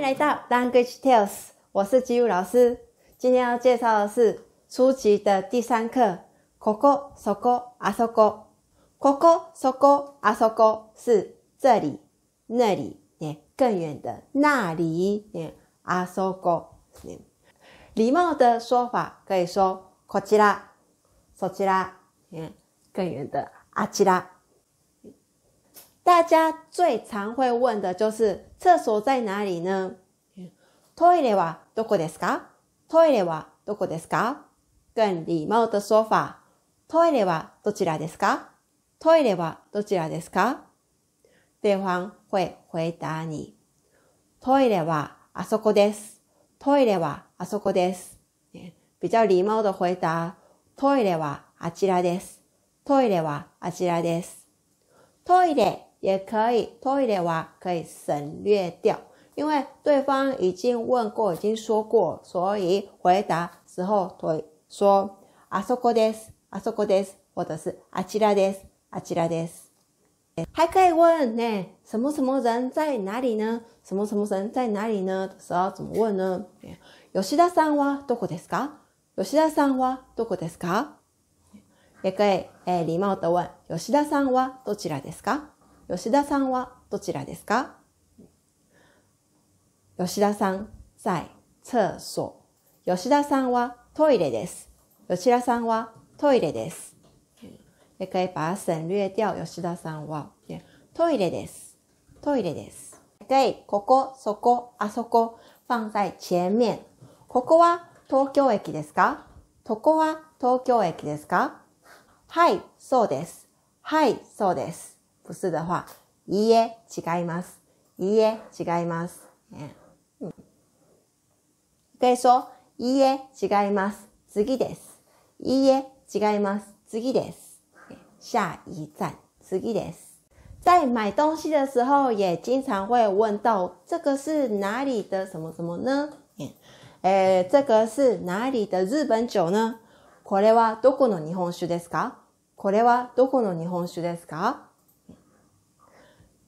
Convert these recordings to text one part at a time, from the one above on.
迎来到 Language Tales，我是吉武老师。今天要介绍的是初级的第三课。ここ、そこ、あそこ。ここ、そこ、あそこ是这里、那里，更远的那里，あそこ。礼貌的说法可以说こちら、そちら，更远的あちら。 大家最常会问的就是厕所在哪里呢？トイレはどこですか？トイレはどこですか？更礼貌的说法，トイレはどちらですか？トイレはどちらですか？对方会回答你，トイレはあそこです。トイレはあそこです。比较礼貌的回答，トイレはあちらです。トイレはあちらです。トイレ也可以，toilet 哇可以省略掉，因为对方已经问过，已经说过，所以回答时候会说あそこです、あそこです，或者是あちらです、あちらです。还可以问呢，什么什么人在哪里呢？什么什么人在哪里呢？的时候怎么问呢？吉田さんはどこですか？吉田さんはどこですか？也可以诶，礼貌的问吉田さんはどちらですか？吉田さんはどちらですか？吉田さん在厕所。吉田さんはトイレです。吉田さんはトイレです。也可以把它省略掉。吉田さんはトイレです。トイレです。可以ここ、そこ、あそこ放在前面。ここは東京駅ですか？ここは東京駅ですか？はい、そうです。はい、そうです。不是的话，いいえ、違います。いいえ、違います。可以说、いいえ、違います。次です。いいえ、違います。次です。下一站、次です。在买东西的时候，也经常会问到这个是哪里的什么什么呢？诶，这个是哪里的日本酒呢？これはどこの日本酒ですか？これはどこの日本酒ですか？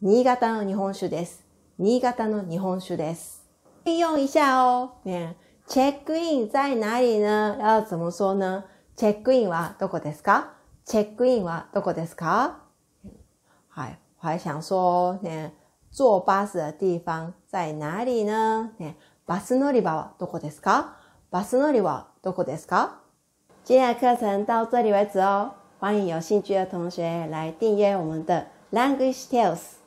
新潟の日本酒です。新潟の日本酒です。利用一下哦。check in 在哪里呢？要怎么说呢？check in はどこですか？check in はどこですか？はい。我还想说，坐巴士的地方在哪里呢？バス乗り場はどこですか？バス乗りはどこですか？今天的课程到这里为止哦。欢迎有兴趣的同学来订阅我们的 Language Tales。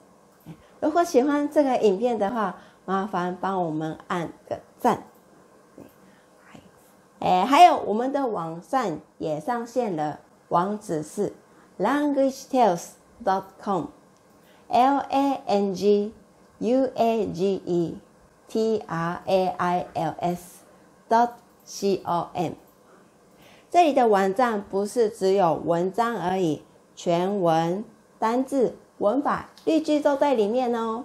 如果喜欢这个影片的话，麻烦帮我们按个赞。哎，还有我们的网站也上线了，网址是 language tales dot com，l a n g u a g e t r a i l s dot c o m。这里的网站不是只有文章而已，全文、单字。文法、例句都在里面哦，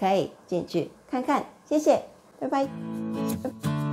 可以进去看看。谢谢，拜拜。